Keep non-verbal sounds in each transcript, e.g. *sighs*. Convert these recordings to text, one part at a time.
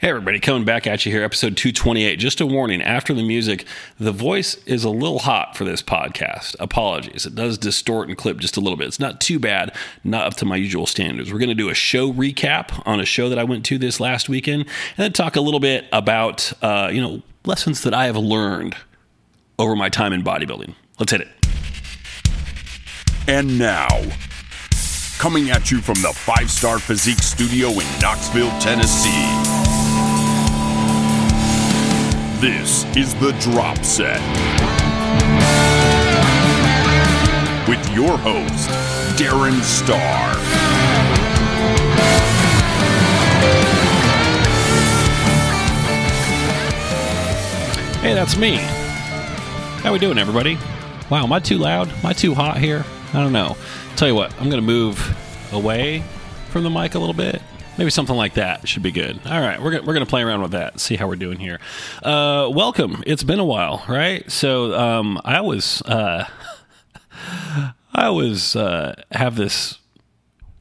Hey, everybody, coming back at you here, episode 228. Just a warning after the music, the voice is a little hot for this podcast. Apologies. It does distort and clip just a little bit. It's not too bad, not up to my usual standards. We're going to do a show recap on a show that I went to this last weekend and then talk a little bit about, uh, you know, lessons that I have learned over my time in bodybuilding. Let's hit it. And now, coming at you from the Five Starr Physique Studio in Knoxville, Tennessee. This is the Drop Set. With your host, Darren Starr. Hey, that's me. How we doing, everybody? Wow, am I too loud? Am I too hot here? I don't know. Tell you what, I'm going to move away from the mic a little bit. Maybe something like that should be good. All right, we're, we're going to play around with that, see how we're doing here. Uh, welcome. It's been a while, right? So um, I was, uh, *laughs* I always uh, have this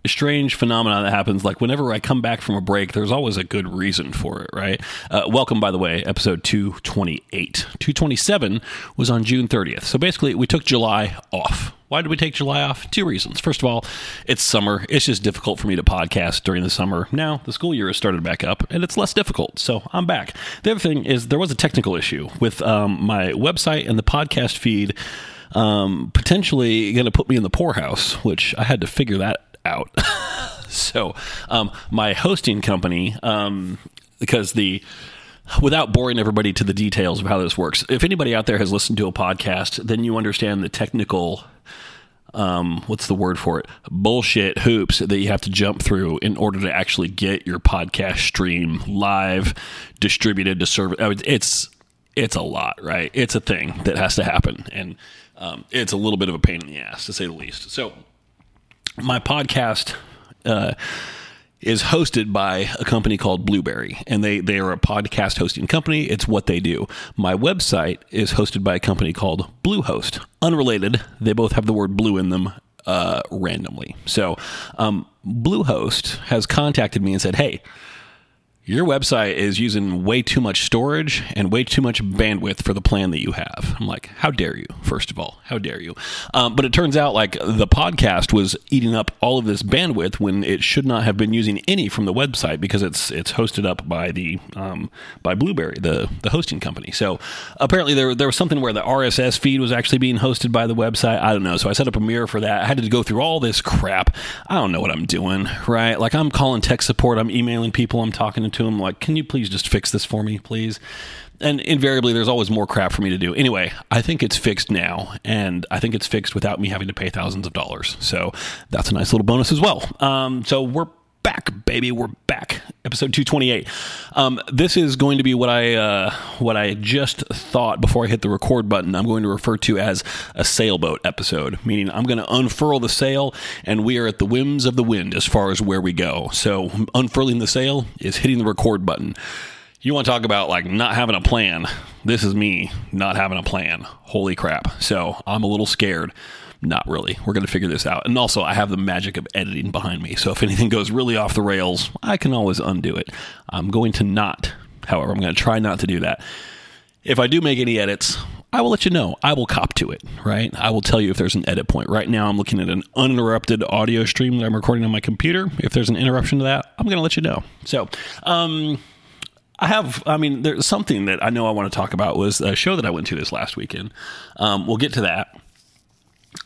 strange phenomenon that happens like whenever i come back from a break there's always a good reason for it right uh, welcome by the way episode 228 227 was on june 30th so basically we took july off why did we take July off? Two reasons. First of all, it's summer. It's just difficult for me to podcast during the summer. Now, the school year has started back up and it's less difficult. So I'm back. The other thing is there was a technical issue with um, my website and the podcast feed um, potentially going to put me in the poorhouse, which I had to figure that out. *laughs* so, um, my hosting company, um, because the without boring everybody to the details of how this works, if anybody out there has listened to a podcast, then you understand the technical. Um, what's the word for it? Bullshit hoops that you have to jump through in order to actually get your podcast stream live, distributed to serve. It's it's a lot, right? It's a thing that has to happen, and um, it's a little bit of a pain in the ass to say the least. So my podcast uh, is hosted by a company called Blubrry, and they they are a podcast hosting company. It's what they do. My website is hosted by a company called Bluehost. Unrelated, they both have the word blue in them uh, randomly. So, um, Bluehost has contacted me and said, "Hey." Your website is using way too much storage and way too much bandwidth for the plan that you have. I'm like, how dare you? First of all, how dare you? Um, but it turns out like the podcast was eating up all of this bandwidth when it should not have been using any from the website because it's it's hosted up by the um, by Blubrry, the the hosting company. So apparently there there was something where the RSS feed was actually being hosted by the website. I don't know. So I set up a mirror for that. I had to go through all this crap. I don't know what I'm doing. Right? Like I'm calling tech support. I'm emailing people. I'm talking to to him like, "Can you please just fix this for me, please?" And invariably, there's always more crap for me to do. Anyway, I think it's fixed now, and I think it's fixed without me having to pay thousands of dollars. So that's a nice little bonus as well. Um, so we're back, baby. We're back. Episode 228. Um, this is going to be what I uh, what I just thought before I hit the record button. I'm going to refer to as a sailboat episode, meaning I'm going to unfurl the sail, and we are at the whims of the wind as far as where we go. So unfurling the sail is hitting the record button. You want to talk about like not having a plan? This is me not having a plan. Holy crap! So I'm a little scared not really. We're going to figure this out. And also, I have the magic of editing behind me. So if anything goes really off the rails, I can always undo it. I'm going to not, however, I'm going to try not to do that. If I do make any edits, I will let you know. I will cop to it, right? I will tell you if there's an edit point. Right now, I'm looking at an uninterrupted audio stream that I'm recording on my computer. If there's an interruption to that, I'm going to let you know. So, um, I have, I mean, there's something that I know I want to talk about was a show that I went to this last weekend. Um, we'll get to that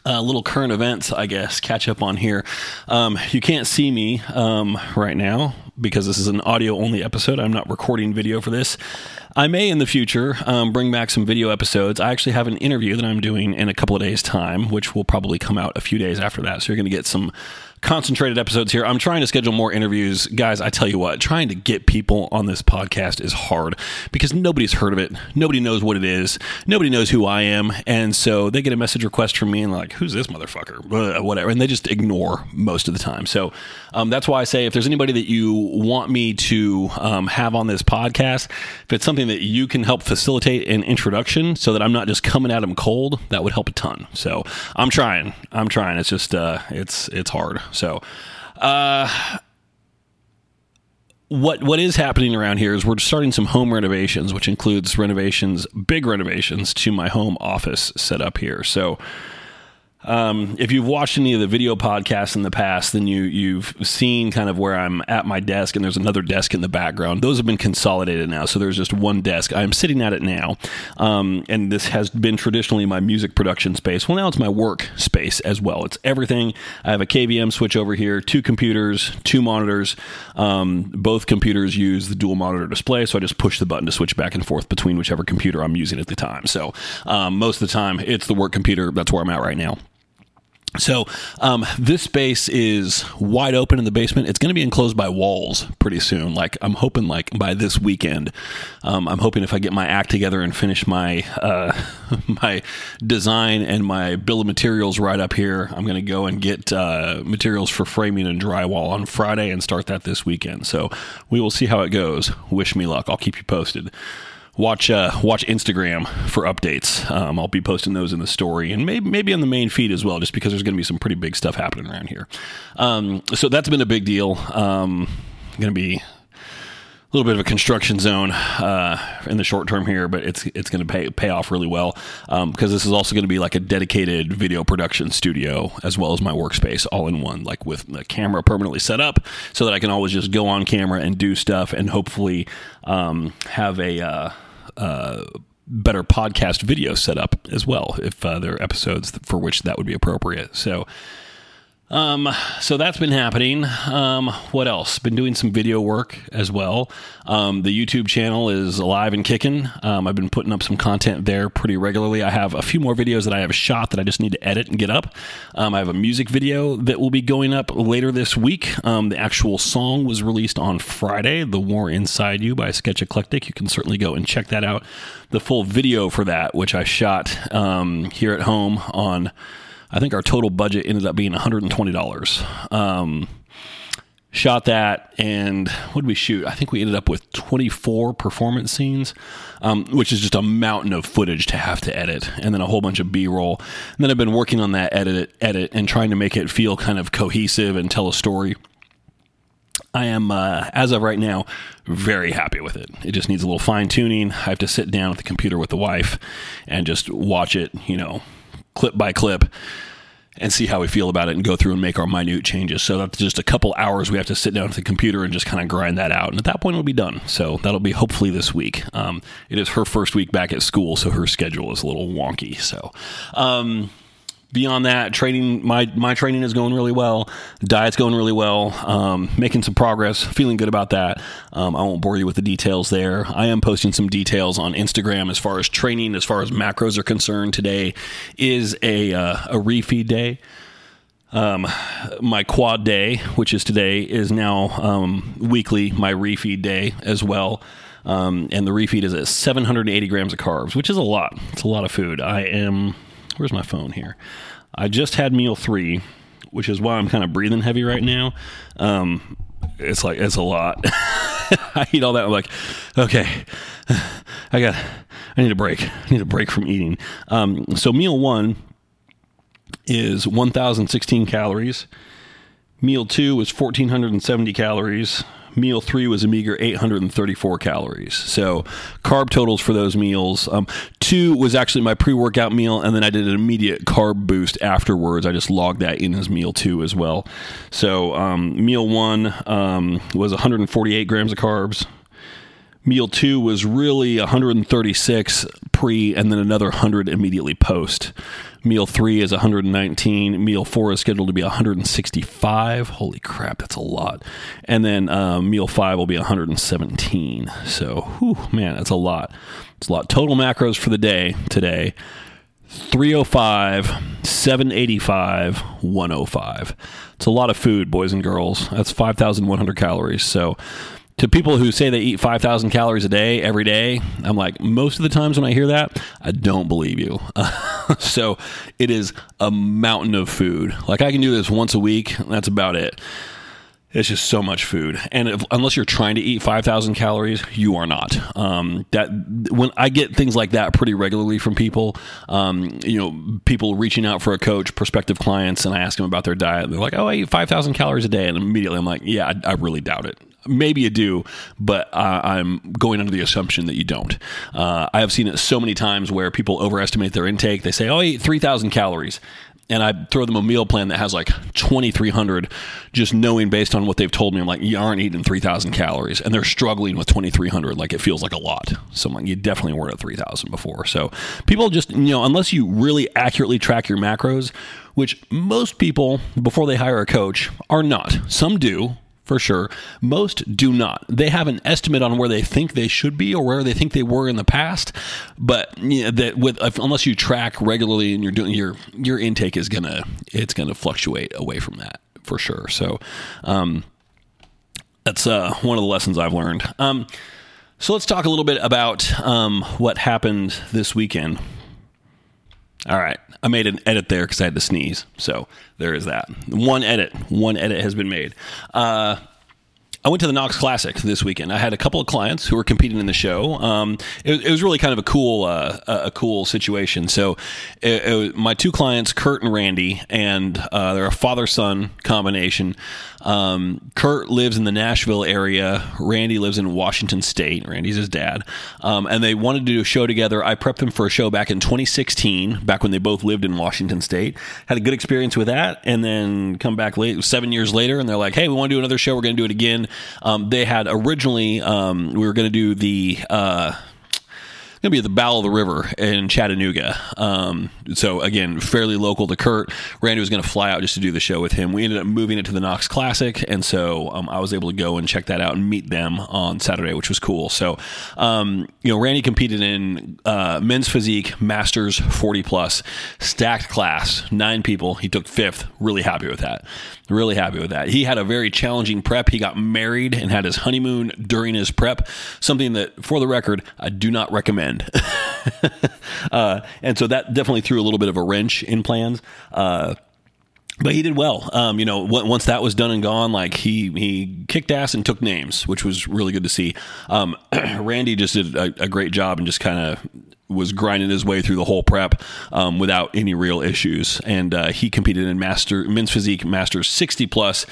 uh, little current events, I guess, catch up on here. Um, you can't see me um, right now because this is an audio only episode. I'm not recording video for this. I may in the future um, bring back some video episodes. I actually have an interview that I'm doing in a couple of days' time, which will probably come out a few days after that. So you're going to get some concentrated episodes here. I'm trying to schedule more interviews. Guys, I tell you what, trying to get people on this podcast is hard because nobody's heard of it. Nobody knows what it is. Nobody knows who I am. And so they get a message request from me and like, who's this motherfucker? whatever. And they just ignore most of the time. So um, that's why I say if there's anybody that you want me to um, have on this podcast, if it's something that you can help facilitate an introduction so that I'm not just coming at them cold, that would help a ton. So I'm trying. I'm trying. It's just, uh, it's, it's hard. So, uh, what what is happening around here is we're starting some home renovations, which includes renovations, big renovations to my home office setup here. So um, if you've watched any of the video podcasts in the past, then you you've seen kind of where I'm at my desk, and there's another desk in the background. Those have been consolidated now, so there's just one desk. I'm sitting at it now, um, and this has been traditionally my music production space. Well, now it's my work space as well. It's everything. I have a KVM switch over here, two computers, two monitors. Um, both computers use the dual monitor display, so I just push the button to switch back and forth between whichever computer I'm using at the time. So um, most of the time, it's the work computer. That's where I'm at right now. So um, this space is wide open in the basement. It's going to be enclosed by walls pretty soon. Like I'm hoping, like by this weekend, um, I'm hoping if I get my act together and finish my uh, *laughs* my design and my bill of materials right up here, I'm going to go and get uh, materials for framing and drywall on Friday and start that this weekend. So we will see how it goes. Wish me luck. I'll keep you posted watch uh, watch Instagram for updates. Um, I'll be posting those in the story and maybe maybe on the main feed as well, just because there's going to be some pretty big stuff happening around here. Um, so that's been a big deal. Um, going to be a little bit of a construction zone uh, in the short term here, but it's it's going to pay pay off really well because um, this is also going to be like a dedicated video production studio as well as my workspace all in one, like with the camera permanently set up, so that I can always just go on camera and do stuff and hopefully um, have a uh, uh, better podcast video setup as well if uh, there are episodes for which that would be appropriate. So. Um, so that's been happening. Um, what else? Been doing some video work as well. Um, the YouTube channel is alive and kicking. Um, I've been putting up some content there pretty regularly. I have a few more videos that I have shot that I just need to edit and get up. Um, I have a music video that will be going up later this week. Um, the actual song was released on Friday, "The War Inside You" by Sketch Eclectic. You can certainly go and check that out. The full video for that, which I shot um here at home on I think our total budget ended up being $120. Um, shot that and what did we shoot? I think we ended up with 24 performance scenes, um, which is just a mountain of footage to have to edit, and then a whole bunch of B-roll. And then I've been working on that edit, edit, and trying to make it feel kind of cohesive and tell a story. I am, uh, as of right now, very happy with it. It just needs a little fine tuning. I have to sit down at the computer with the wife and just watch it, you know, clip by clip and see how we feel about it and go through and make our minute changes. So that's just a couple hours we have to sit down at the computer and just kind of grind that out. And at that point, it'll be done. So that'll be hopefully this week. Um, it is her first week back at school, so her schedule is a little wonky. So, um, beyond that, training my my training is going really well. Diet's going really well. Um, making some progress. Feeling good about that. Um, I won't bore you with the details there. I am posting some details on Instagram as far as training, as far as macros are concerned. Today is a uh, a refeed day. Um, my quad day, which is today, is now um, weekly. My refeed day as well. Um, and the refeed is at 780 grams of carbs, which is a lot. It's a lot of food. I am Where's my phone here? I just had meal three, which is why I'm kind of breathing heavy right now. Um, it's like it's a lot. *laughs* I eat all that. I'm like, okay, *sighs* I got, I need a break. I need a break from eating. Um, so meal one is 1,016 calories. Meal two is 1,470 calories meal three was a meager 834 calories. So carb totals for those meals. Um, two was actually my pre workout meal, and then I did an immediate carb boost afterwards. I just logged that in as meal two as well. So um, meal one um, was 148 grams of carbs. Meal two was really 136 pre, and then another 100 immediately post. Meal three is 119. Meal four is scheduled to be 165. Holy crap, that's a lot. And then um, meal five will be 117. So, whew, man, that's a lot. It's a lot. Total macros for the day today 305, 785, 105. It's a lot of food, boys and girls. That's 5,100 calories. So, to people who say they eat 5,000 calories a day every day, I'm like, most of the times when I hear that, I don't believe you. *laughs* so it is a mountain of food. Like I can do this once a week, that's about it. It's just so much food, and if, unless you're trying to eat 5,000 calories, you are not. Um, that when I get things like that pretty regularly from people, um, you know, people reaching out for a coach, prospective clients, and I ask them about their diet. They're like, "Oh, I eat 5,000 calories a day," and immediately I'm like, "Yeah, I, I really doubt it. Maybe you do, but uh, I'm going under the assumption that you don't. Uh, I have seen it so many times where people overestimate their intake. They say, "Oh, I eat 3,000 calories." and I throw them a meal plan that has like 2,300, just knowing based on what they've told me, I'm like, you aren't eating 3,000 calories. And they're struggling with 2,300. Like it feels like a lot. So I'm like, you definitely weren't at 3,000 before. So people just, you know, unless you really accurately track your macros, which most people before they hire a coach are not, some do, for sure. Most do not. They have an estimate on where they think they should be or where they think they were in the past, but you know, that with if, unless you track regularly and you're doing your your intake is gonna it's gonna fluctuate away from that for sure. So, um, that's uh, one of the lessons I've learned. Um, so let's talk a little bit about um, what happened this weekend. All right. I made an edit there because I had to sneeze. So there is that. One edit. One edit has been made. Uh, I went to the Knox Classic this weekend. I had a couple of clients who were competing in the show. Um, it, it, was really kind of a cool, uh, a cool situation. So, it, it, my two clients, Kurt and Randy, and uh, they're a father-son combination. Um, Kurt lives in the Nashville area. Randy lives in Washington State. Randy's his dad, um, and they wanted to do a show together. I prepped them for a show back in 2016, back when they both lived in Washington State. Had a good experience with that, and then come back late, seven years later, and they're like, "Hey, we want to do another show. We're going to do it again." Um, they had originally um, we were going to do the. Uh, going to be at the Battle of the River in Chattanooga. Um, so again, fairly local to Kurt. Randy was going to fly out just to do the show with him. We ended up moving it to the Knox Classic, and so um, I was able to go and check that out and meet them on Saturday, which was cool. So, um, you know, Randy competed in uh, men's physique, masters, forty plus, stacked class, nine people. He took fifth. Really happy with that. Really happy with that. He had a very challenging prep. He got married and had his honeymoon during his prep, something that, for the record, I do not recommend. *laughs* uh, and so that definitely threw a little bit of a wrench in plans. Uh, but he did well. Um, you know, once that was done and gone, like he he kicked ass and took names, which was really good to see. Um, *clears throat* Randy just did a, a great job and just kind of was grinding his way through the whole prep um, without any real issues. And uh, he competed in master men's physique masters 60 plus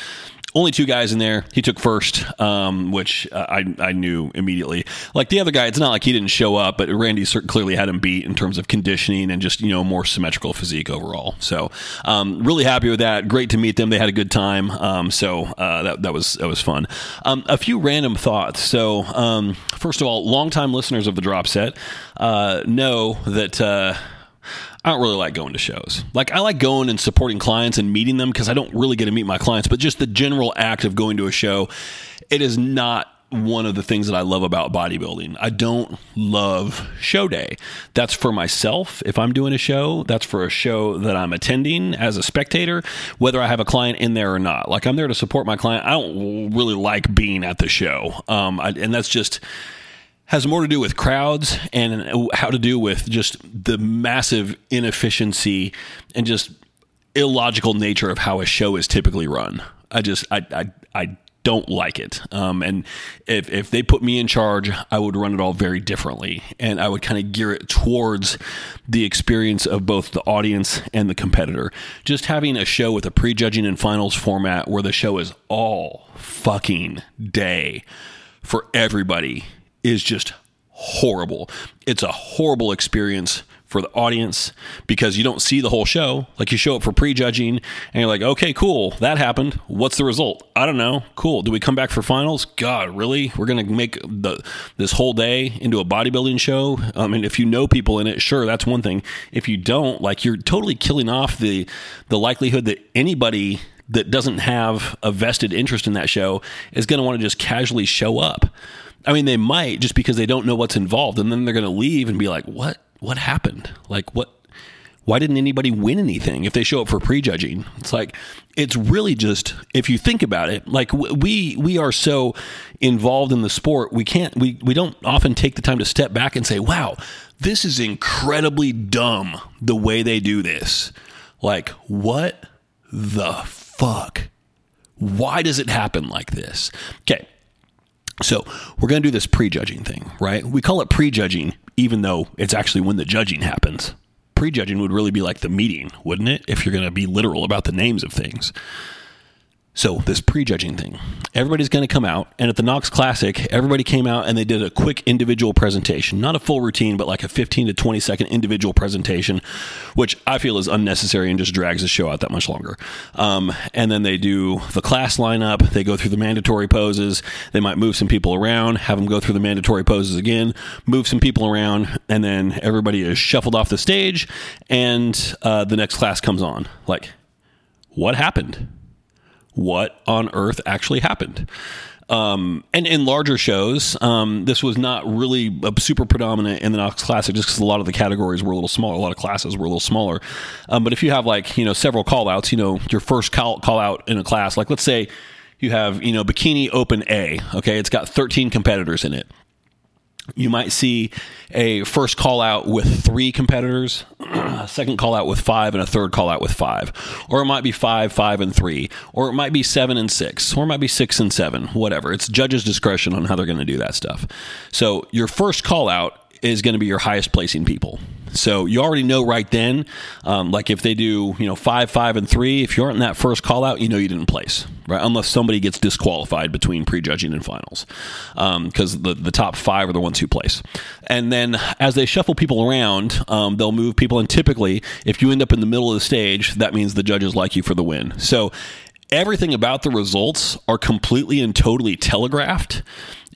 only two guys in there. He took first, um, which uh, I I knew immediately. Like the other guy, it's not like he didn't show up, but Randy clearly had him beat in terms of conditioning and just you know more symmetrical physique overall. So um, really happy with that. Great to meet them. They had a good time. Um, so uh, that that was that was fun. Um, a few random thoughts. So um, first of all, longtime listeners of the drop set uh, know that uh, I don't really like going to shows. Like I like going and supporting clients and meeting them because I don't really get to meet my clients, but just the general act of going to a show, it is not one of the things that I love about bodybuilding. I don't love show day. That's for myself. If I'm doing a show, that's for a show that I'm attending as a spectator, whether I have a client in there or not. Like I'm there to support my client. I don't really like being at the show. Um, I, and that's just has more to do with crowds and how to do with just the massive inefficiency and just illogical nature of how a show is typically run. I just I I, I don't like it. Um, and if, if they put me in charge, I would run it all very differently. And I would kind of gear it towards the experience of both the audience and the competitor. Just having a show with a prejudging and finals format where the show is all fucking day for everybody is just horrible. It's a horrible experience for the audience because you don't see the whole show. Like you show up for prejudging and you're like, okay, cool, that happened. What's the result? I don't know. Cool. Do we come back for finals? God, really? We're gonna make the this whole day into a bodybuilding show. I mean, if you know people in it, sure, that's one thing. If you don't, like, you're totally killing off the the likelihood that anybody that doesn't have a vested interest in that show is going to want to just casually show up. I mean, they might just because they don't know what's involved, and then they're going to leave and be like, "What? What happened? Like, what? Why didn't anybody win anything if they show up for prejudging?" It's like it's really just if you think about it, like we we are so involved in the sport, we can't we we don't often take the time to step back and say, "Wow, this is incredibly dumb the way they do this." Like, what the fuck? Why does it happen like this? Okay, so we're going to do this prejudging thing, right? We call it prejudging, even though it's actually when the judging happens. Prejudging would really be like the meeting, wouldn't it? If you're going to be literal about the names of things. So, this prejudging thing, everybody's going to come out. And at the Knox Classic, everybody came out and they did a quick individual presentation. Not a full routine, but like a 15 to 20 second individual presentation, which I feel is unnecessary and just drags the show out that much longer. Um, and then they do the class lineup. They go through the mandatory poses. They might move some people around, have them go through the mandatory poses again, move some people around, and then everybody is shuffled off the stage and uh, the next class comes on. Like, what happened? What on earth actually happened. Um, and in larger shows, um, this was not really super predominant in the Knox Classic just because a lot of the categories were a little smaller. A lot of classes were a little smaller. Um, but if you have like, you know, several call outs, you know, your first call, call out in a class, like let's say you have, you know, Bikini Open A, okay, it's got 13 competitors in it you might see a first call out with three competitors, *clears throat* a second call out with five, and a third call out with five. Or it might be five, five, and three. Or it might be seven and six. Or it might be six and seven. Whatever. It's judge's discretion on how they're going to do that stuff. So your first call out is going to be your highest placing people. So you already know right then, um, like if they do, you know, five, five, and three, if you aren't in that first call out, you know you didn't place, right? Unless somebody gets disqualified between prejudging and finals, because um, the the top five are the ones who place. And then as they shuffle people around, um, they'll move people, and typically, if you end up in the middle of the stage, that means the judges like you for the win. So everything about the results are completely and totally telegraphed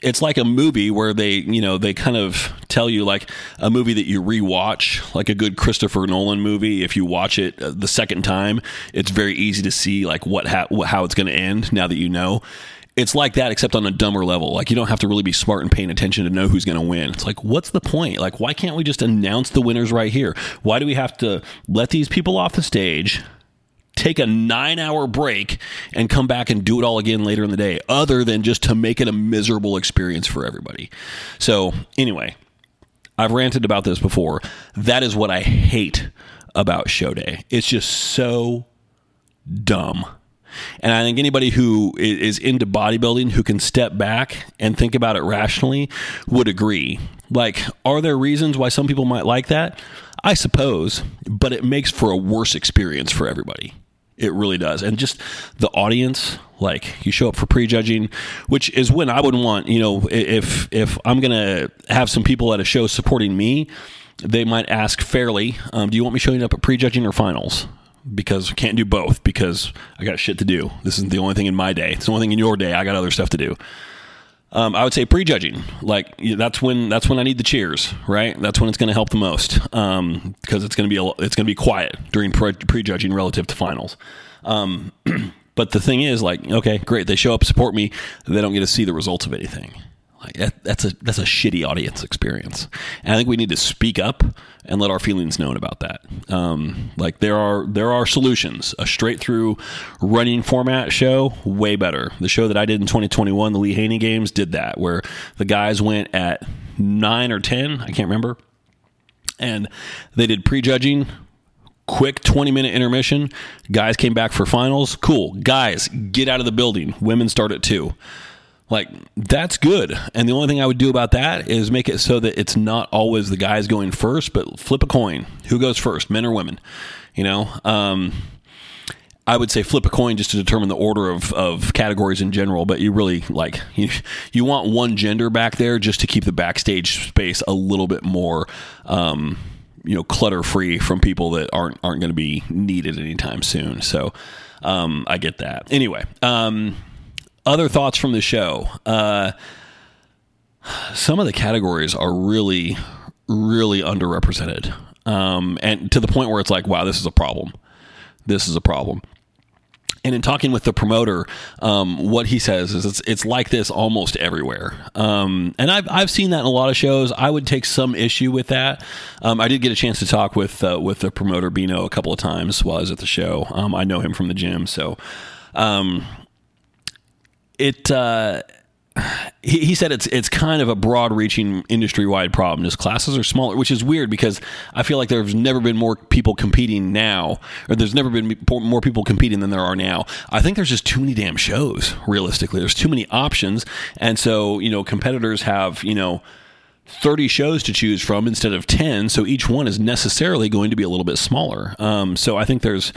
it's like a movie where they you know they kind of tell you like a movie that you rewatch like a good christopher nolan movie. If you watch it uh, the second time it's very easy to see like what ha- how it's going to end now that you know. It's like that except on a dumber level. Like you don't have to really be smart and paying attention to know who's going to win. It's like what's the point? Like why can't we just announce the winners right here? Why do we have to let these people off the stage take a nine hour break and come back and do it all again later in the day, other than just to make it a miserable experience for everybody. So, anyway, I've ranted about this before. That is what I hate about show day. It's just so dumb. And I think anybody who is into bodybuilding who can step back and think about it rationally would agree. Like, are there reasons why some people might like that? I suppose, but it makes for a worse experience for everybody. It really does. And just the audience, like you show up for prejudging, which is when I would want, you know, if if I'm to have some people at a show supporting me, they might ask fairly, um, do you want me showing up at prejudging or finals? Because I can't do both because I got shit to do. This isn't the only thing in my day. It's the only thing in your day. I got other stuff to do. Um, I would say prejudging. Like that's when that's when I need the cheers, right? That's when it's going to help the most because um, it's going to be a, it's going to be quiet during pre- prejudging relative to finals. Um, *clears throat* but the thing is, like, okay, great, they show up, support me, they don't get to see the results of anything. That's a that's a shitty audience experience, and I think we need to speak up and let our feelings known about that. Um, like there are there are solutions. A straight through running format show way better. The show that I did in 2021, the Lee Haney Games, did that where the guys went at nine or ten, I can't remember, and they did prejudging quick 20 minute intermission. Guys came back for finals. Cool. Guys, get out of the building. Women start at 2. Like that's good. And the only thing I would do about that is make it so that it's not always the guys going first, but flip a coin. Who goes first, men or women? You know, um, I would say flip a coin just to determine the order of, of categories in general, but you really like *laughs* you, you want one gender back there just to keep the backstage space a little bit more um, you know clutter free from people that aren't aren't going to be needed anytime soon. So um, I get that. Anyway, um, other thoughts from the show. Uh, some of the categories are really, really underrepresented, um, and to the point where it's like, wow, this is a problem. This is a problem. And in talking with the promoter, um, what he says is it's it's like this almost everywhere. Um, and I've I've seen that in a lot of shows. I would take some issue with that. Um, I did get a chance to talk with uh, with the promoter Bino a couple of times while I was at the show. Um, I know him from the gym, so um, it uh, *sighs* he, he said it's it's kind of a broad reaching industry wide problem. His classes are smaller, which is weird because I feel like there's never been more people competing now, or there's never been more people competing than there are now. I think there's just too many damn shows. Realistically, there's too many options, and so you know competitors have you know. 30 shows to choose from instead of 10 so each one is necessarily going to be a little bit smaller um, so i think there's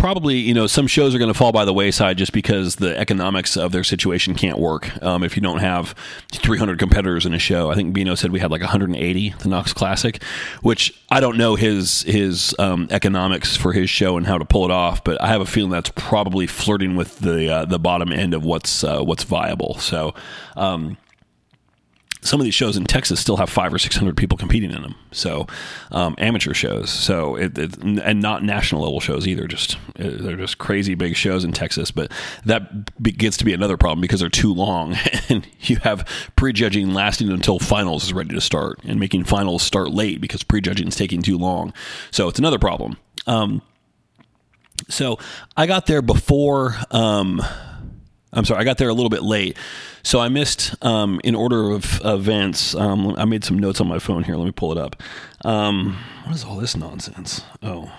probably you know some shows are going to fall by the wayside just because the economics of their situation can't work. Um, if you don't have 300 competitors in a show, I think Bino said we had like 180 the Knox Classic, which I don't know his his um, economics for his show and how to pull it off, but I have a feeling that's probably flirting with the uh, the bottom end of what's uh, what's viable. So. Um, some of these shows in Texas still have five or six hundred people competing in them. So um, amateur shows. So it, it, and not national level shows either. Just uh, they're just crazy big shows in Texas. But that gets to be another problem because they're too long, *laughs* and you have prejudging lasting until finals is ready to start, and making finals start late because prejudging is taking too long. So it's another problem. Um, so I got there before. Um, I'm sorry, I got there a little bit late. So I missed, um, in order of events, um, I made some notes on my phone here. Let me pull it up. Um, what is all this nonsense? Oh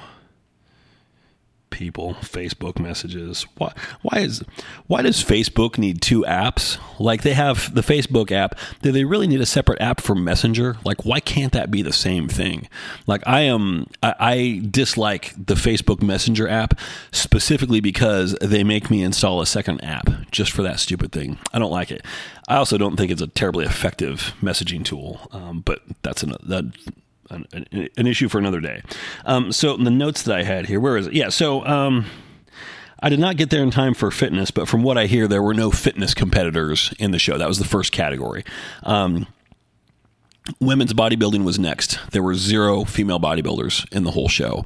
people facebook messages. Why why is why does facebook need two apps? Like they have the facebook app. Do they really need a separate app for messenger? Like why can't that be the same thing? Like i am i, I dislike the facebook messenger app specifically because they make me install a second app just for that stupid thing. I don't like it. I also don't think it's a terribly effective messaging tool um, but that's an, that an, an, issue for another day. Um, so the notes that I had here, where is it? Yeah, so um, I did not get there in time for fitness, but from what I hear, there were no fitness competitors in the show. That was the first category. Um, women's bodybuilding was next. There were zero female bodybuilders in the whole show.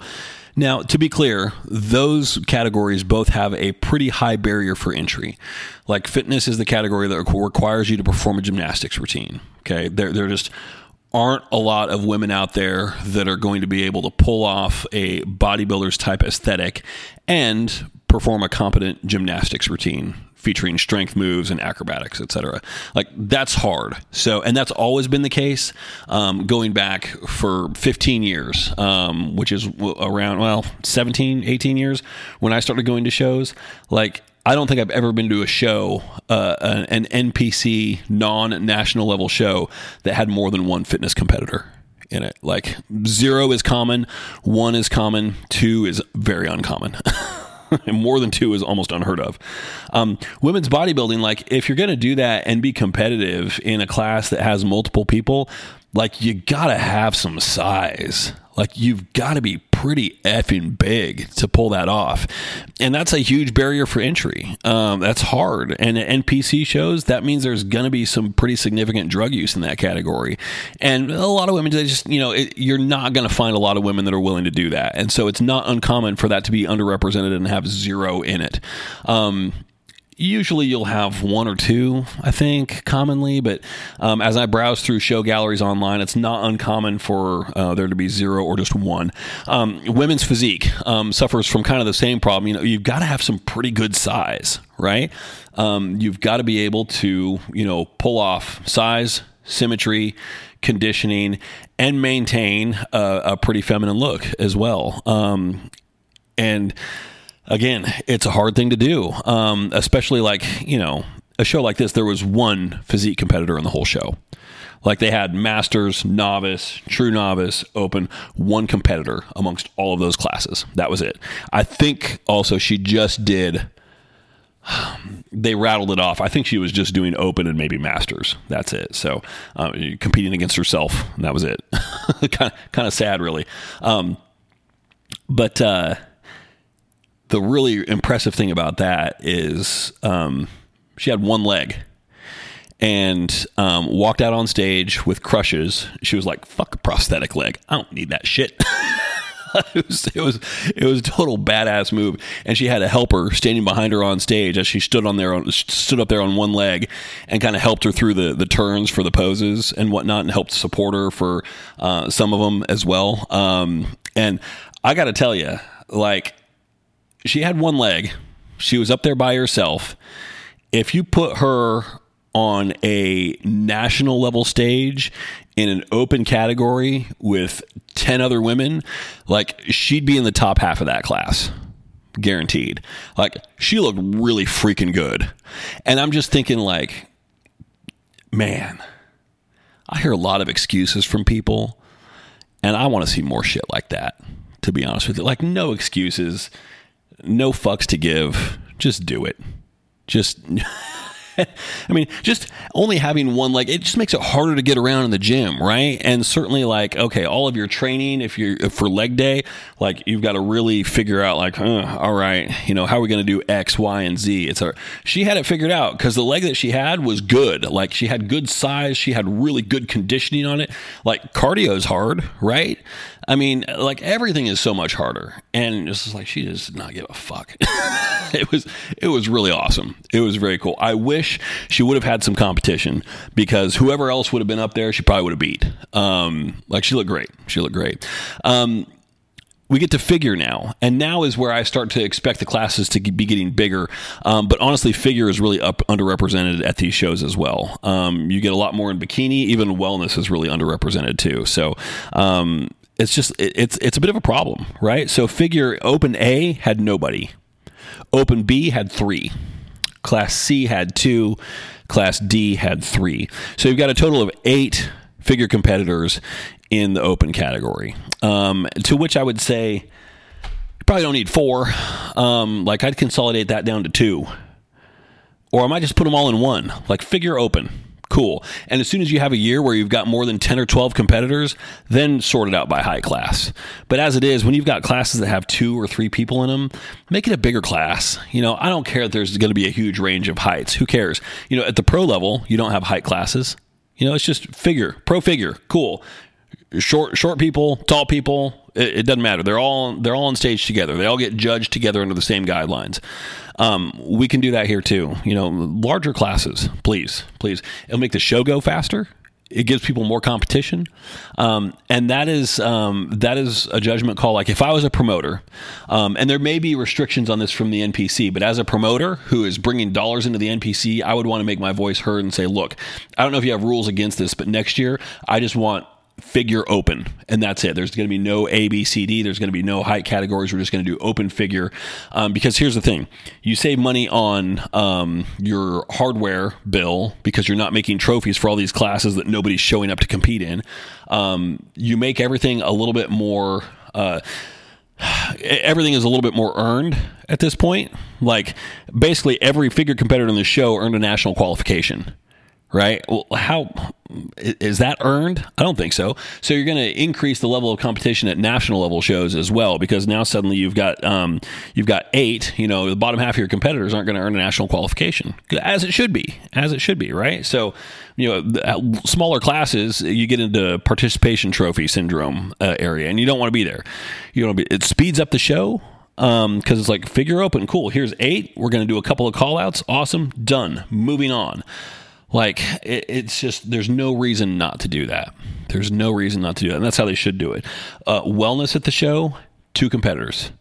Now, to be clear, those categories both have a pretty high barrier for entry. Like fitness is the category that requires you to perform a gymnastics routine. Okay, they're they're just aren't a lot of women out there that are going to be able to pull off a bodybuilder's type aesthetic and perform a competent gymnastics routine featuring strength moves and acrobatics, etc. Like that's hard. So, and that's always been the case, um, going back for 15 years, um, which is around well 17, 18 years when I started going to shows. Like I don't think I've ever been to a show, uh, an NPC non-national level show that had more than one fitness competitor in it. Like zero is common, one is common, two is very uncommon. *laughs* and more than two is almost unheard of. Um, women's bodybuilding, like if you're going to do that and be competitive in a class that has multiple people, like you got to have some size. Like you've got to be pretty effing big to pull that off, and that's a huge barrier for entry. Um, that's hard. And NPC shows that means there's going to be some pretty significant drug use in that category, and a lot of women they just you know it, you're not going to find a lot of women that are willing to do that, and so it's not uncommon for that to be underrepresented and have zero in it. Um, usually you'll have one or two, I think, commonly. But um, as I browse through show galleries online, it's not uncommon for uh, there to be zero or just one. Um, women's physique um, suffers from kind of the same problem. You know, you've got to have some pretty good size, right? Um, you've got to be able to, you know, pull off size, symmetry, conditioning, and maintain a, a pretty feminine look as well. Um, and again, it's a hard thing to do, um, especially like, you know, a show like this, there was one physique competitor in the whole show. Like they had masters, novice, true novice, open, one competitor amongst all of those classes. That was it. I think also she just did. *sighs* They rattled it off. I think she was just doing open and maybe masters. That's it. So uh, competing against herself. that was it. kind of kind of sad, really. Um, but uh, the really impressive thing about that is um, she had one leg and um, walked out on stage with crushes. She was like, "Fuck a prosthetic leg. I don't need that shit." *laughs* it was it was it was a total badass move, and she had a helper standing behind her on stage as she stood on there on, stood up there on one leg, and kind of helped her through the the turns for the poses and whatnot, and helped support her for uh, some of them as well. Um, and I got to tell you, like she had one leg. She was up there by herself. If you put her on a national level stage in an open category with 10 other women, like she'd be in the top half of that class. Guaranteed. Like she looked really freaking good. And I'm just thinking like man, I hear a lot of excuses from people and I want to see more shit like that to be honest with you. Like no excuses no fucks to give. Just do it. Just. *laughs* I mean, just only having one leg, it just makes it harder to get around in the gym, right? And certainly, like, okay, all of your training, if you're if for leg day, like, you've got to really figure out, like, all right, you know, how are we going to do X, Y, and Z? It's a, she had it figured out because the leg that she had was good. Like, she had good size, she had really good conditioning on it. Like, cardio is hard, right? I mean, like everything is so much harder, and it's just like she does not give a fuck. *laughs* it was it was really awesome. It was very cool. I wish she would have had some competition because whoever else would have been up there, she probably would have beat. Um, like she looked great. She looked great. Um, we get to figure now, and now is where I start to expect the classes to be getting bigger. Um, but honestly, figure is really up underrepresented at these shows as well. Um, you get a lot more in bikini. Even wellness is really underrepresented too. So um, it's just it, it's it's a bit of a problem, right? So figure Open A had nobody, Open B had three, Class C had two, Class D had three. So you've got a total of eight figure competitors in the open category. Um, to which I would say you probably don't need four. Um, like I'd consolidate that down to two, or I might just put them all in one. Like figure open cool. And as soon as you have a year where you've got more than 10 or 12 competitors, then sort it out by height class. But as it is, when you've got classes that have two or three people in them, make it a bigger class. You know, I don't care that there's going to be a huge range of heights. Who cares? You know, at the pro level, you don't have height classes. You know, it's just figure, pro figure, cool. Short, short people, tall people, it, it doesn't matter. They're all they're all on stage together. They all get judged together under the same guidelines. Um, we can do that here too. You know, larger classes, please, please. It'll make the show go faster. It gives people more competition, um, and that is um, that is a judgment call. Like if I was a promoter, um, and there may be restrictions on this from the NPC, but as a promoter who is bringing dollars into the NPC, I would want to make my voice heard and say, "Look, I don't know if you have rules against this, but next year, I just want figure open and that's it. There's going to be no a b c d. There's going to be no height categories. We're just going to do open figure. Um, because here's the thing. You save money on um, your hardware bill because you're not making trophies for all these classes that nobody's showing up to compete in. Um, you make everything a little bit more uh, *sighs* everything is a little bit more earned at this point. Like basically every figure competitor in the show earned a national qualification right? Well, how is that earned? I don't think so. So you're going to increase the level of competition at national level shows as well, because now suddenly you've got um, you've got eight. You know, the bottom half of your competitors aren't going to earn a national qualification, as it should be, as it should be, right? So you know, smaller classes, you get into participation trophy syndrome uh, area, and you don't want to be there. You to be. It speeds up the show because um, it's like figure open, cool. Here's eight. We're going to do a couple of call outs. Awesome, done. Moving on. Like it, it's just there's no reason not to do that. There's no reason not to do that, and that's how they should do it. Uh, wellness at the show, two competitors.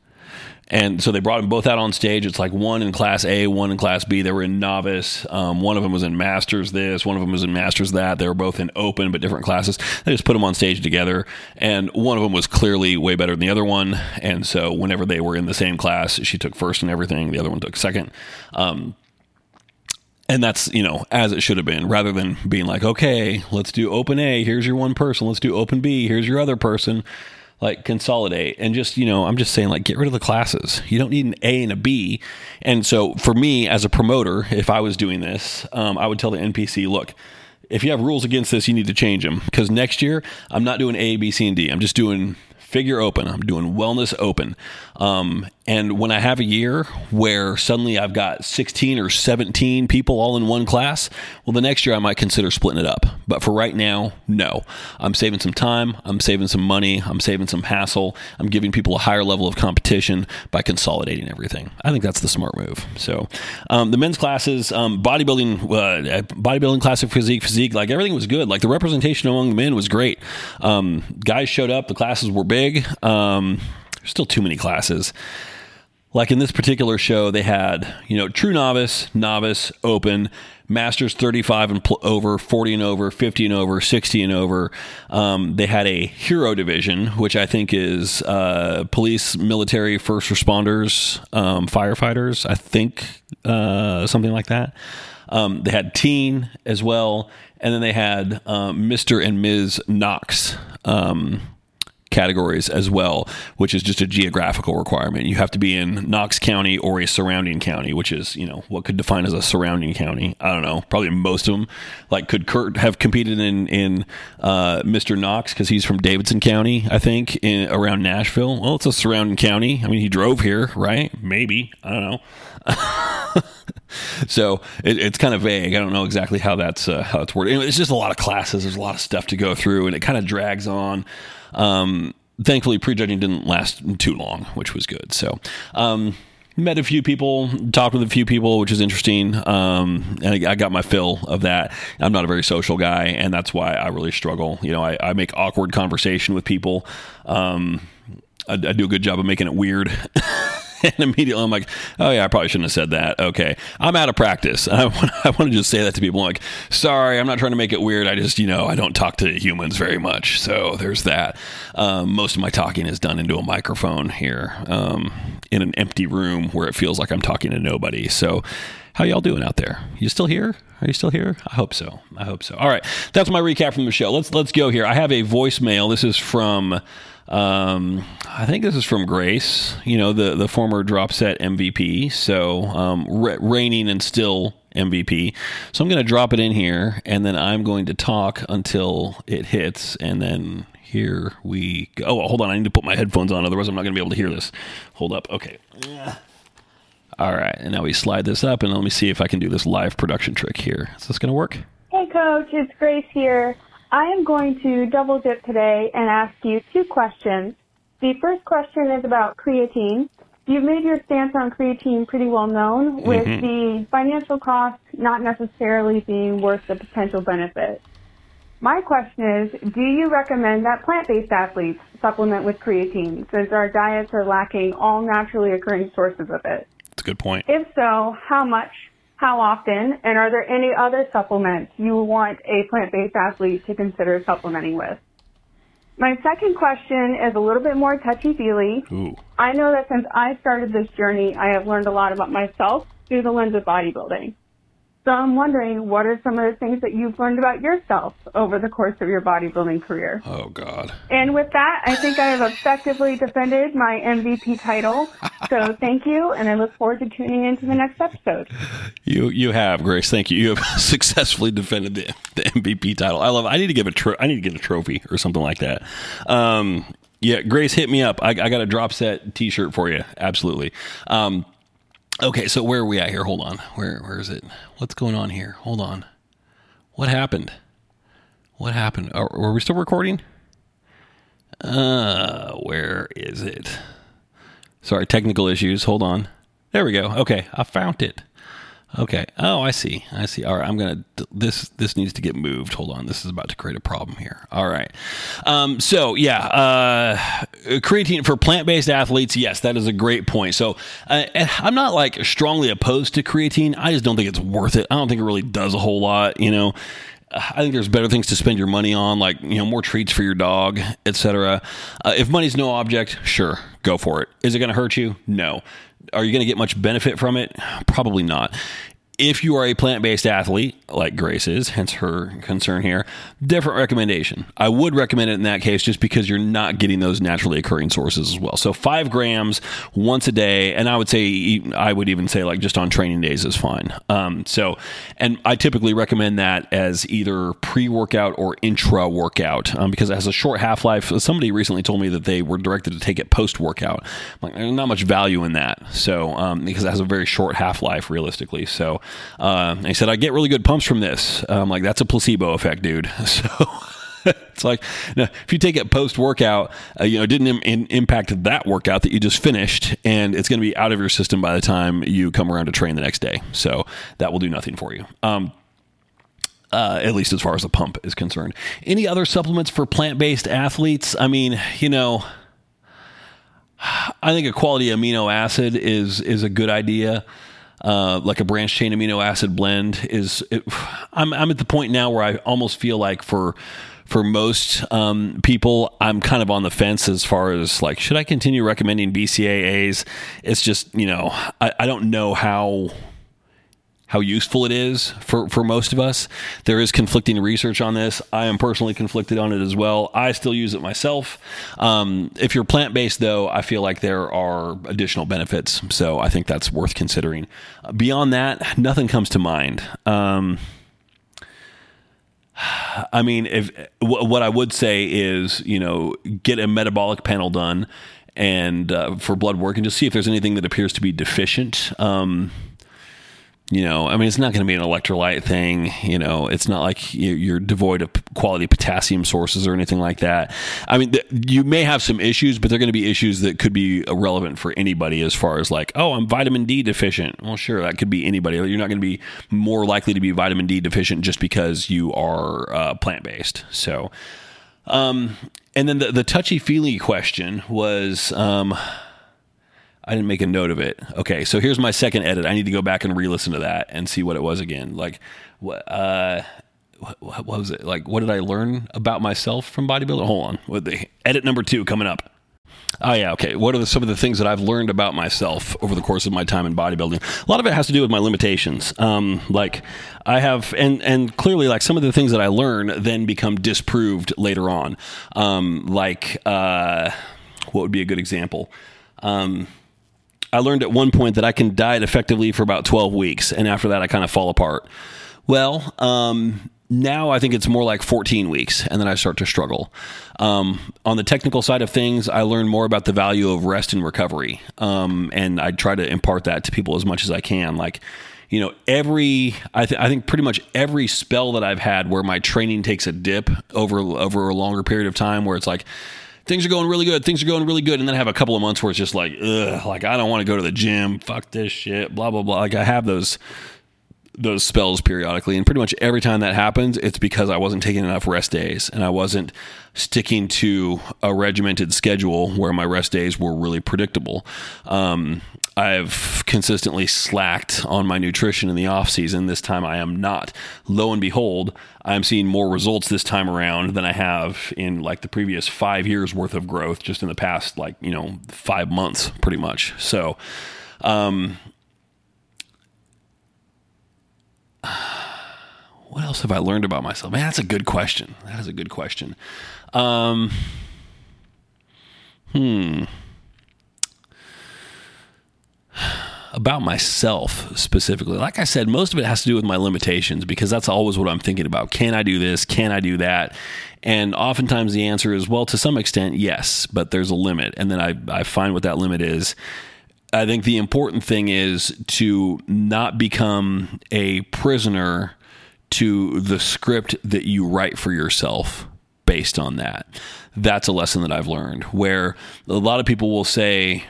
And so they brought them both out on stage. It's like one in class A, one in class B. They were in novice. Um, one of them was in masters this, one of them was in masters that. They were both in open but different classes. They just put them on stage together. And one of them was clearly way better than the other one. And so whenever they were in the same class, she took first and everything. The other one took second. Um, and that's you know as it should have been rather than being like okay let's do open a here's your one person let's do open b here's your other person like consolidate. And just you know i'm just saying like get rid of the classes. You don't need an a and a b. And so for me as a promoter if i was doing this um, i would tell the npc look if you have rules against this you need to change them because next year i'm not doing a b c and d. I'm just doing figure open. I'm doing wellness open. Um, and when I have a year where suddenly I've got 16 or 17 people all in one class, well, the next year I might consider splitting it up. But for right now, no. I'm saving some time. I'm saving some money. I'm saving some hassle. I'm giving people a higher level of competition by consolidating everything. I think that's the smart move. So, um, the men's classes, um, bodybuilding, uh, bodybuilding, classic physique, physique, like everything was good. Like the representation among the men was great. Um, guys showed up. The classes were big. Um, still too many classes like in this particular show, they had, you know, true novice, novice, open, masters 35 and pl- over, 40 and over, 50 and over, 60 and over. Um, they had a hero division, which I think is uh, police, military, first responders, um, firefighters, I think, uh, something like that. Um, they had teen as well. And then they had um, Mr. and Ms. Knox um, categories as well, which is just a geographical requirement. You have to be in Knox County or a surrounding county, which is you know what could define as a surrounding county. I don't know, probably most of them. Like could Kurt have competed in in uh, Mr. Knox because he's from Davidson County, I think, in, around Nashville. Well, it's a surrounding county. I mean, he drove here, right? Maybe I don't know. *laughs* so it, it's kind of vague. I don't know exactly how that's uh, how it's worded. It's just a lot of classes. There's a lot of stuff to go through, and it kind of drags on. Um, thankfully, prejudging didn't last too long, which was good. So. Um, met a few people, talked with a few people, which is interesting. Um, and I, I, got my fill of that. I'm not a very social guy, and that's why I really struggle. You know, I, I make awkward conversation with people. Um, I, I, do a good job of making it weird. *laughs* *laughs* and immediately I'm like, oh yeah, I probably shouldn't have said that. Okay, I'm out of practice. *laughs* I want, I want to just say that to people. I'm like, sorry, I'm not trying to make it weird. I just, you know, I don't talk to humans very much. So there's that. Um, most of my talking is done into a microphone here um, in an empty room where it feels like I'm talking to nobody. So how y'all doing out there? You still here? Are you still here? I hope so. I hope so. All right, that's my recap from the show. Let's let's go here. I have a voicemail. This is from um, I think this is from Grace, you know, the, the former drop set MVP. So um, re- reigning and still MVP. So I'm going to drop it in here and then I'm going to talk until it hits. And then here we go. Oh, hold on. I need to put my headphones on. Otherwise, I'm not going to be able to hear this. Hold up. Okay. All right. And now we slide this up and let me see if I can do this live production trick here. Is this going to work? Hey, coach. It's Grace here. I am going to double dip today and ask you two questions. The first question is about creatine. You've made your stance on creatine pretty well known, with mm-hmm. the financial cost not necessarily being worth the potential benefit. My question is, do you recommend that plant-based athletes supplement with creatine since our diets are lacking all naturally occurring sources of it? That's a good point. If so, how much how often, and are there any other supplements you want a plant-based athlete to consider supplementing with? My second question is a little bit more touchy-feely. Ooh. I know that since I started this journey, I have learned a lot about myself through the lens of bodybuilding. So I'm wondering, what are some of the things that you've learned about yourself over the course of your bodybuilding career? Oh, God. And with that, I think I have effectively defended my MVP title. So *laughs* thank you, and I look forward to tuning into the next episode. You you have Grace. Thank you. You have *laughs* successfully defended the, the MVP title. I love. It. I need to give a tro- I need to get a trophy or something like that. Um, yeah, Grace, hit me up. I, I got a drop set T-shirt for you. Absolutely. Um, Okay, so where are we at here? Hold on. Where where is it? What's going on here? Hold on. What happened? What happened? Are, we still recording? Uh, where is it? Sorry, technical issues. Hold on. There we go. Okay, I found it. Okay. Oh, I see. I see. All right. I'm gonna. This this needs to get moved. Hold on. This is about to create a problem here. All right. Um. So yeah. Uh. Creatine for plant based athletes. Yes, that is a great point. So, uh, I'm not like strongly opposed to creatine. I just don't think it's worth it. I don't think it really does a whole lot. You know. I think there's better things to spend your money on, like you know more treats for your dog, etc. Uh, if money's no object, sure, go for it. Is it going to hurt you? No. Are you going to get much benefit from it? Probably not if you are a plant based athlete, like Grace is, hence her concern here, different recommendation. I would recommend it in that case just because you're not getting those naturally occurring sources as well. So, five grams once a day, and I would say, I would even say, like just on training days is fine. Um, so, and I typically recommend that as either pre workout or intra workout um, because it has a short half life. Somebody recently told me that they were directed to take it post workout. Like, there's not much value in that. So, um, because it has a very short half life realistically. So, uh, he said, I get really good pumps from this. I'm like, that's a placebo effect, dude. *laughs* So it's like, if you take it post workout, uh, you know, it didn't Im- in- impact that workout that you just finished, and it's going to be out of your system by the time you come around to train the next day. So that will do nothing for you. Um, uh, at least as far as the pump is concerned. Any other supplements for plant based athletes? I mean, you know, I think a quality amino acid is is a good idea uh, like a branch chain amino acid blend is it, I'm, I'm at the point now where I almost feel like for for most um, people, I'm kind of on the fence as far as like, should I continue recommending BCAAs? It's just, you know, I, I don't know how how useful it is for, for most of us. There is conflicting research on this. I am personally conflicted on it as well. I still use it myself. Um, if you're plant based, though, I feel like there are additional benefits. So I think that's worth considering. Beyond that, nothing comes to mind. Um, I mean, if what I would say is, you know, get a metabolic panel done and uh, for blood work and just see if there's anything that appears to be deficient. Um, you know, I mean, it's not going to be an electrolyte thing. You know, it's not like you're devoid of quality potassium sources or anything like that. I mean, you may have some issues, but they're going to be issues that could be relevant for anybody as far as like, oh, I'm vitamin D deficient. Well, sure, that could be anybody. You're not going to be more likely to be vitamin D deficient just because you are uh, plant based. So, um, and then the, the touchy feely question was, um, I didn't make a note of it. Okay, so here's my second edit. I need to go back and re-listen to that and see what it was again. Like, what? Uh, what, was it? Like, what did I learn about myself from bodybuilding? Hold on. What the edit number two coming up? Oh yeah, okay. What are the, some of the things that I've learned about myself over the course of my time in bodybuilding? A lot of it has to do with my limitations. Um, like I have, and and clearly, like some of the things that I learn then become disproved later on. Um, like uh, what would be a good example? Um, I learned at one point that I can diet effectively for about 12 weeks, and after that, I kind of fall apart. Well, um, now I think it's more like 14 weeks, and then I start to struggle. Um, on the technical side of things, I learn more about the value of rest and recovery, um, and I try to impart that to people as much as I can. Like, you know, every I, th- I think pretty much every spell that I've had where my training takes a dip over over a longer period of time, where it's like things are going really good, things are going really good, and then I have a couple of months where it's just like, ugh, like I don't want to go to the gym, fuck this shit, blah blah blah. Like I have those those spells periodically, and pretty much every time that happens, it's because I wasn't taking enough rest days and I wasn't sticking to a regimented schedule where my rest days were really predictable. Um, I've consistently slacked on my nutrition in the off season. This time I am not. Lo and behold, I'm seeing more results this time around than I have in like the previous five years worth of growth just in the past like, you know, five months pretty much. So, um, what else have I learned about myself? Man, that's a good question. That is a good question. Um, hmm about myself specifically. Like I said, most of it has to do with my limitations because that's always what I'm thinking about. Can I do this? Can I do that? And oftentimes the answer is, well, to some extent, yes, but there's a limit. And then I, I find what that limit is. I think the important thing is to not become a prisoner to the script that you write for yourself based on that. That's a lesson that I've learned where a lot of people will say,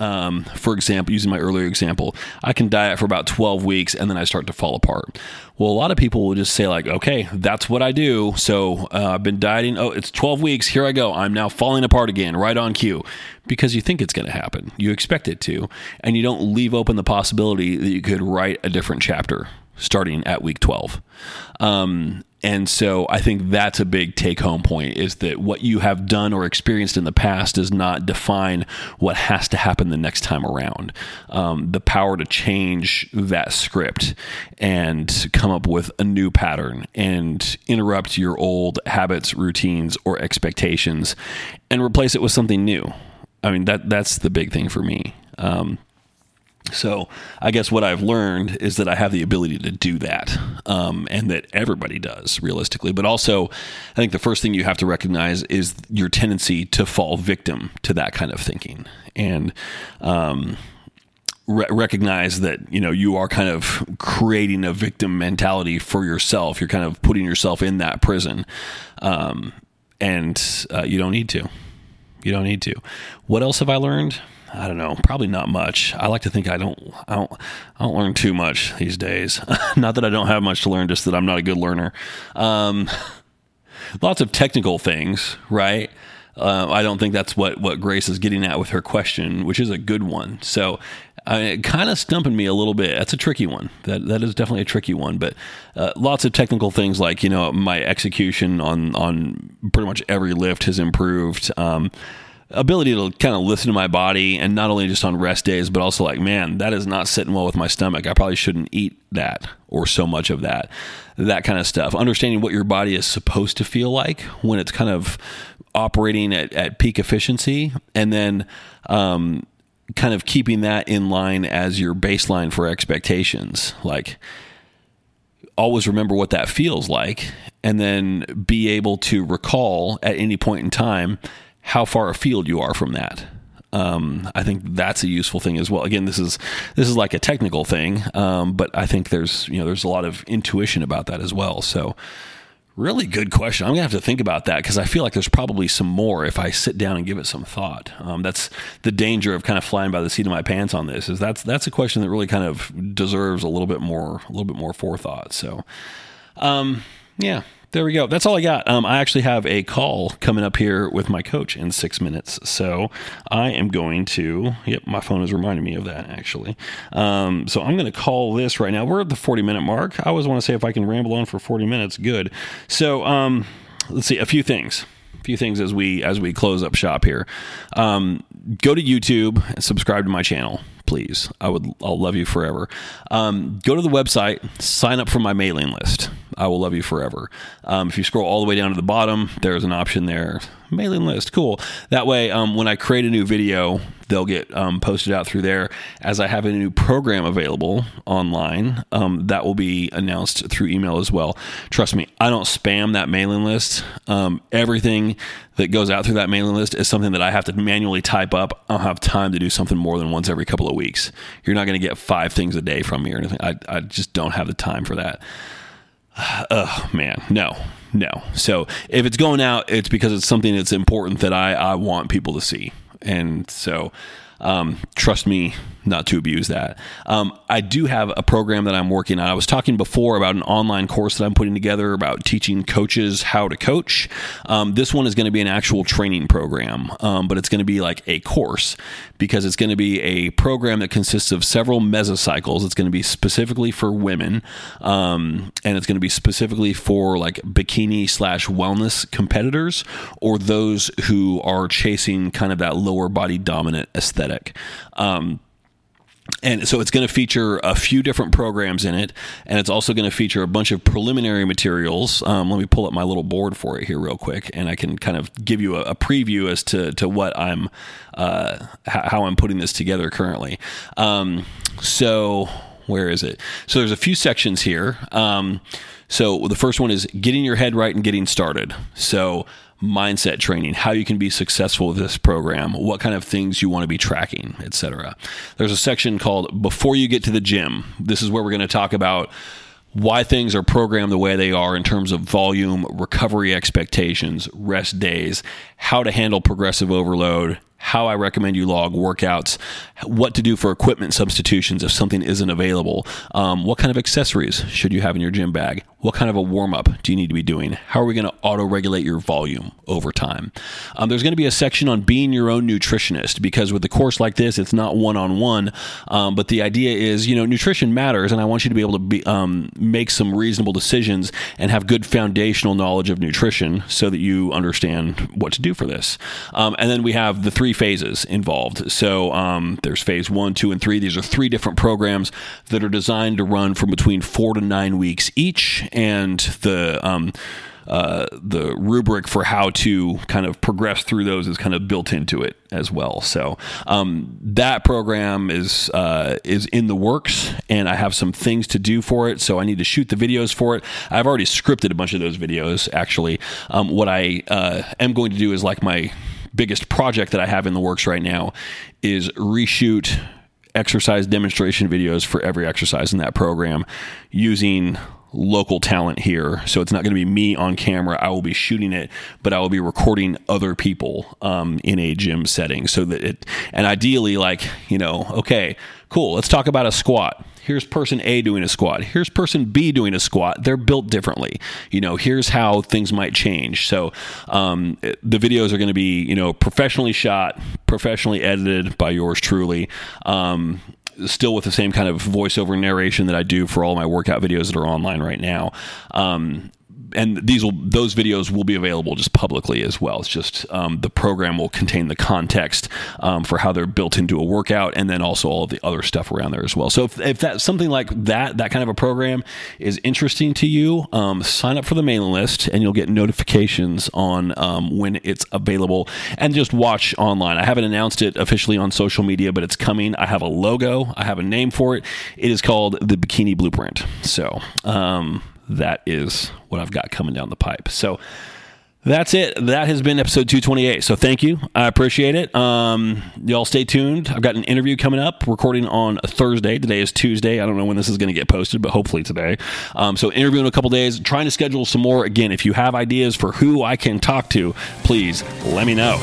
um, for example, using my earlier example, I can diet for about 12 weeks and then I start to fall apart. Well, a lot of people will just say, like, okay, that's what I do. So uh, I've been dieting. Oh, it's 12 weeks. Here I go. I'm now falling apart again, right on cue, because you think it's going to happen. You expect it to. And you don't leave open the possibility that you could write a different chapter starting at week 12. Um, and so I think that's a big take home point is that what you have done or experienced in the past does not define what has to happen the next time around. Um, the power to change that script and come up with a new pattern and interrupt your old habits, routines, or expectations and replace it with something new. I mean, that that's the big thing for me. Um, so I guess what I've learned is that I have the ability to do that, um, and that everybody does realistically. But also, I think the first thing you have to recognize is your tendency to fall victim to that kind of thinking, and um, re- recognize that you know you are kind of creating a victim mentality for yourself. You're kind of putting yourself in that prison, um, and uh, you don't need to. You don't need to. What else have I learned? I don't know, probably not much. I like to think I don't, I don't, I don't learn too much these days. *laughs* not that I don't have much to learn, just that I'm not a good learner. Um, *laughs* lots of technical things, right? Uh, I don't think that's what what Grace is getting at with her question, which is a good one. So. Uh, it kind of stumping me a little bit. That's a tricky one. That that is definitely a tricky one. But uh, lots of technical things like you know my execution on on pretty much every lift has improved. Um, ability to kind of listen to my body and not only just on rest days but also like man that is not sitting well with my stomach. I probably shouldn't eat that or so much of that that kind of stuff. Understanding what your body is supposed to feel like when it's kind of operating at, at peak efficiency and then um, kind of keeping that in line as your baseline for expectations. Like always remember what that feels like and then be able to recall at any point in time how far afield you are from that. Um, I think that's a useful thing as well. Again, this is this is like a technical thing, um, but I think there's you know there's a lot of intuition about that as well. So, really good question. I'm gonna have to think about that because I feel like there's probably some more if I sit down and give it some thought. Um, that's the danger of kind of flying by the seat of my pants on this. Is that's that's a question that really kind of deserves a little bit more a little bit more forethought. So, um, yeah, there we go. That's all I got. Um, I actually have a call coming up here with my coach in six minutes. So I am going to, yep, my phone is reminding me of that actually. Um, so I'm going to call this right now. We're at the 40 minute mark. I always want to say if I can ramble on for 40 minutes, good. So um, let's see, a few things. A few things as we as we close up shop here. Um, go to YouTube and subscribe to my channel please. I would, I'll love you forever. Um, go to the website, sign up for my mailing list. I will love you forever. Um, if you scroll all the way down to the bottom, there's an option there mailing list. Cool. That way, um, when I create a new video, they'll get um, posted out through there. As I have a new program available online, um, that will be announced through email as well. Trust me, I don't spam that mailing list. Um, everything that goes out through that mailing list is something that I have to manually type up. I don't have time to do something more than once every couple of weeks. You're not going to get five things a day from me or anything. I, I just don't have the time for that. *sighs* Oh man, no, no. So if it's going out, it's because it's something that's important that I, I want people to see. And so um, trust me not to abuse that. Um, I do have a program that I'm working on. I was talking before about an online course that I'm putting together about teaching coaches how to coach. Um, this one is going to be an actual training program, um, but it's going to be like a course because it's going to be a program that consists of several mesocycles. It's going to be specifically for women, um, and it's going to be specifically for like bikini slash wellness competitors or those who are chasing kind of that lower body dominant aesthetic. Um, and so it's going to feature a few different programs in it, and it's also going to feature a bunch of preliminary materials. Um, let me pull up my little board for it here real quick, and I can kind of give you a, a preview as to to what I'm uh, how I'm putting this together currently. Um, so where is it? So there's a few sections here. Um, so the first one is getting your head right and getting started. So mindset training, how you can be successful with this program, what kind of things you want to be tracking, etc. There's a section called Before You Get to the Gym. This is where we're going to talk about why things are programmed the way they are in terms of volume, recovery expectations, rest days, how to handle progressive overload, how I recommend you log workouts, what to do for equipment substitutions if something isn't available, um, what kind of accessories should you have in your gym bag, what kind of a warm up do you need to be doing, how are we going to auto regulate your volume over time. Um, there's going to be a section on being your own nutritionist because with a course like this, it's not one on one, but the idea is, you know, nutrition matters, and I want you to be able to be, um, make some reasonable decisions and have good foundational knowledge of nutrition so that you understand what to do for this. Um, and then we have the three phases involved. So um, there's phase one, two, and three. These are three different programs that are designed to run from between four to nine weeks each, and the um, uh, the rubric for how to kind of progress through those is kind of built into it as well. So um, that program is uh, is in the works, and I have some things to do for it. So I need to shoot the videos for it. I've already scripted a bunch of those videos. Actually, um, what I uh, am going to do is like my biggest project that I have in the works right now is reshoot exercise demonstration videos for every exercise in that program using local talent here. So it's not going to be me on camera. I will be shooting it, but I will be recording other people um, in a gym setting so that it, and ideally, like, you know, okay, cool, let's talk about a squat here's person A doing a squat, here's person B doing a squat. They're built differently. You know, here's how things might change. So um, the videos are going to be, you know, professionally shot, professionally edited by yours truly. Um, still with the same kind of voiceover narration that I do for all my workout videos that are online right now. Um, and these will those videos will be available just publicly as well. It's just um, the program will contain the context um, for how they're built into a workout, and then also all of the other stuff around there as well. So if, if that's something like that, that kind of a program is interesting to you, um, sign up for the mailing list, and you'll get notifications on um, when it's available, and just watch online. I haven't announced it officially on social media, but it's coming. I have a logo, I have a name for it. It is called the Bikini Blueprint. So um, that is what I've got coming down the pipe. So that's it. That has been episode 228. So thank you. I appreciate it. Um, y'all stay tuned. I've got an interview coming up, recording on Thursday. Today is Tuesday. I don't know when this is going to get posted, but hopefully today. Um, so interview in a couple days. Trying to schedule some more. Again, if you have ideas for who I can talk to, please let me know.